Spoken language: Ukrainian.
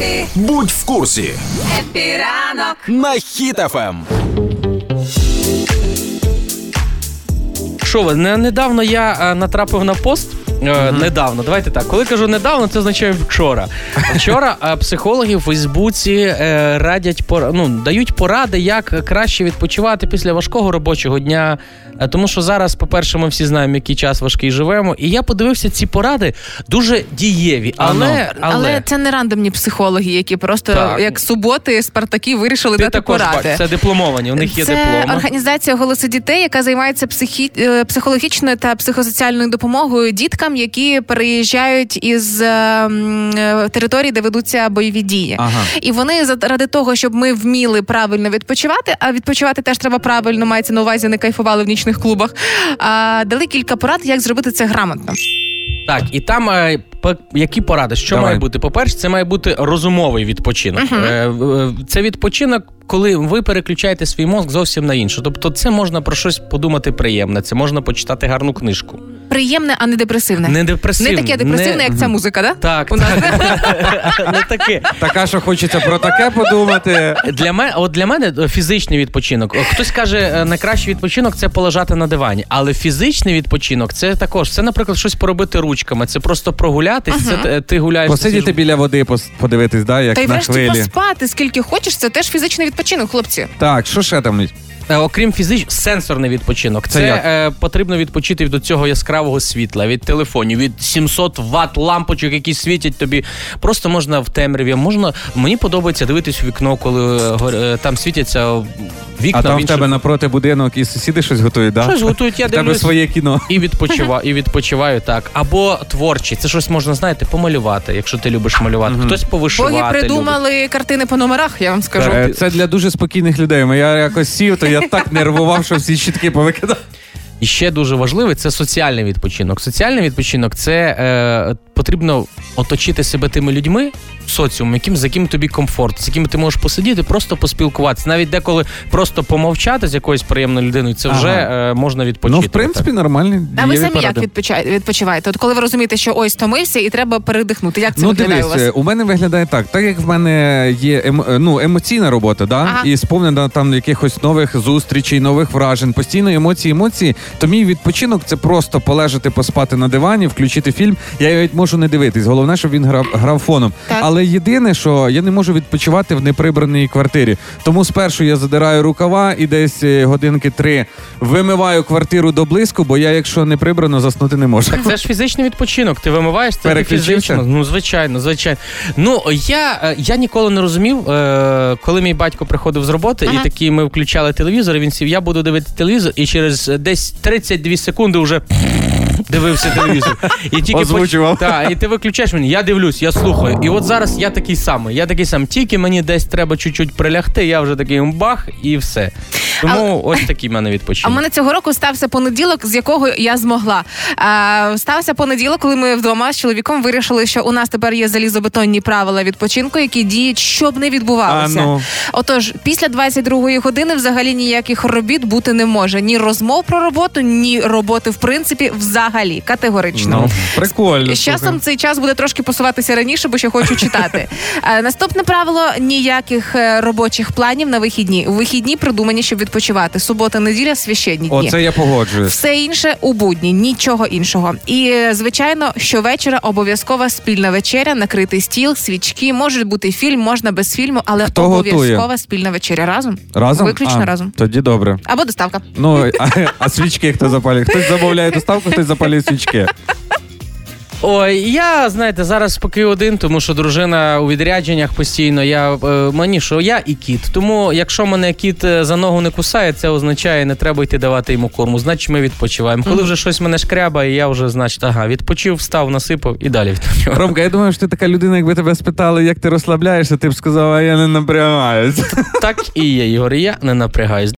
Happy, Будь в курсі Happy ранок. на Хіт FM. Що ви, недавно я е, натрапив на пост. Е, Недавно, давайте так. Коли кажу недавно, це означає вчора. Вчора е, психологи в Фейсбуці е, радять пора- ну, дають поради, як краще відпочивати після важкого робочого дня. Е, Тому що зараз, по-перше, ми всі знаємо, який час важкий живемо. І я подивився ці поради дуже дієві. Але, але, Але це не рандомні психологи, які просто Так. як суботи, спартаки вирішили ти дати також поради. бачиш, це дипломовані, у них є це дипломи. організація голоси дітей, яка займається психі... психологічною та психосоціальною допомогою діткам, які переїжджають із е, е, територій, де ведуться бойові дії. Ага. І вони заради того, щоб ми вміли правильно відпочивати, а відпочивати теж треба правильно, мається на увазі, не кайфували в нічних клубах. А, дали кілька порад, як зробити це грамотно. Так, і там е, по- які поради? Що Давай. має бути? По-перше, це має бути розумовий відпочинок. Е, Це відпочинок, коли ви переключаєте свій мозк зовсім на інше. Тобто, це можна про щось подумати приємне, це можна почитати гарну книжку. Приємне, а не депресивне. Не депресивне. Не таке депресивне, не- як ця музика, да? Так, У нас. не таке. Така, що хочеться про таке подумати. Для мене, от для мене е, фізичний відпочинок. Хтось каже, е, найкращий відпочинок це полежати на дивані. Але фізичний відпочинок це також. Це, наприклад, щось поробити ручками. Це просто прогулятись. Це т- ти гуляєш. Посидіти біля води, подивитись, да, як Та й на врешті хвилі. поспати скільки хочеш, це теж фізичний відпочинок, хлопці. Так, що ще там? Е, Окрім фізичного, сенсорний відпочинок. Це, Це як? е, потрібно відпочити від цього яскравого світла, від телефонів, від 700 ватт лампочок, які світять тобі. Просто можна в темряві. Можна мені подобається дивитись у вікно, коли е, гор- е, там світяться вікна. А там в інших- тебе напроти будинок і сусіди щось готують, да? Щось готують, я В тебе дивлюсь. своє кіно. І відпочиваю, і відпочиваю так. Або творчі. Це щось можна, знаєте, помалювати, якщо ти любиш малювати. Хтось повишивати. Боги любить. придумали картини по номерах, я вам скажу. Е, Це для дуже спокійних людей. Я якось сів, то я так нервував, що всі щітки повикидав. І ще дуже важливий це соціальний відпочинок. Соціальний відпочинок це е, потрібно оточити себе тими людьми в соціумі, яким, з яким тобі комфорт, з якими ти можеш посидіти, просто поспілкуватися. Навіть деколи просто помовчати з якоюсь приємною людиною, це вже Ага. е, можна відпочити. Ну, в принципі, нормальні. А ви самі поради. як відпоча- відпочиваєте? От коли ви розумієте, що ось стомився і треба передихнути. Як це Ну, виглядає дивись, у вас? у мене виглядає так. Так як в мене є емо, е, ну, емоційна робота, да? Ага. і сповнена там якихось нових зустрічей, нових вражень, постійно емоції, емоції, то мій відпочинок це просто полежати, поспати на дивані, включити фільм. Я навіть можу не дивитись. Головне, щоб він грав, грав фоном. Так. Але єдине, що я не можу відпочивати в неприбраній квартирі. Тому спершу я задираю рукава і десь е, годинки три вимиваю квартиру до блиску, бо я, якщо не прибрано, заснути не можу. Так це ж фізичний відпочинок. Ти вимиваєш це фізично. Ну звичайно, звичайно. Ну я, е, я ніколи не розумів, е, коли мій батько приходив з роботи, Ага. і такі ми включали телевізор. і Він сів, я буду дивитися телевізор, і через десь 32 секунди вже дивився телевізор. І тільки Озвучував. Так, і ти виключаєш мені, я дивлюсь, я слухаю. І от зараз я такий самий. Я такий сам. Тільки мені десь треба чуть-чуть прилягти, я вже такий бах, і все. Тому ось такий в мене А в мене цього року стався понеділок, з якого я змогла. А, стався понеділок, коли ми вдома з чоловіком вирішили, що у нас тепер є залізобетонні правила відпочинку, які діють, щоб не відбувалося. А, ну. Отож, після 22-ї години взагалі ніяких робіт бути не може. Ні розмов про роботу, ні роботи в принципі взагалі категорично. Ну, прикольно. З часом цей час буде трошки посуватися раніше, бо ще хочу читати. Е, Наступне правило: ніяких е, робочих планів на вихідні. У вихідні придумані, щоб відпочивати. Субота, неділя, священні дні. Оце я погоджуюсь. Все інше у будні, нічого іншого. І е, звичайно, щовечора обов'язкова спільна вечеря, накритий стіл, свічки. Може бути фільм, можна без фільму, але Хто обов'язкова готує? спільна вечеря разом. Разом? Виключно а, разом. Тоді добре. Або доставка. Ну, а, а свічки хто запалює? Хтось замовляє доставку, хтось запалює свічки. Ой, я знаєте, зараз поки один, тому що дружина у відрядженнях постійно. Я е, мені що я і кіт. Тому якщо мене кіт е, за ногу не кусає, це означає, не треба йти давати йому корму. Значить, ми відпочиваємо. Коли вже щось мене шкрябає, я вже, значить, ага, відпочив, встав, насипав і далі відпочиваю. Ромка, я думаю, що ти така людина, якби тебе спитали, як ти розслабляєшся, ти б сказав, а я не напрягаюсь. Так і є, Ігор. Я не напрягаюсь.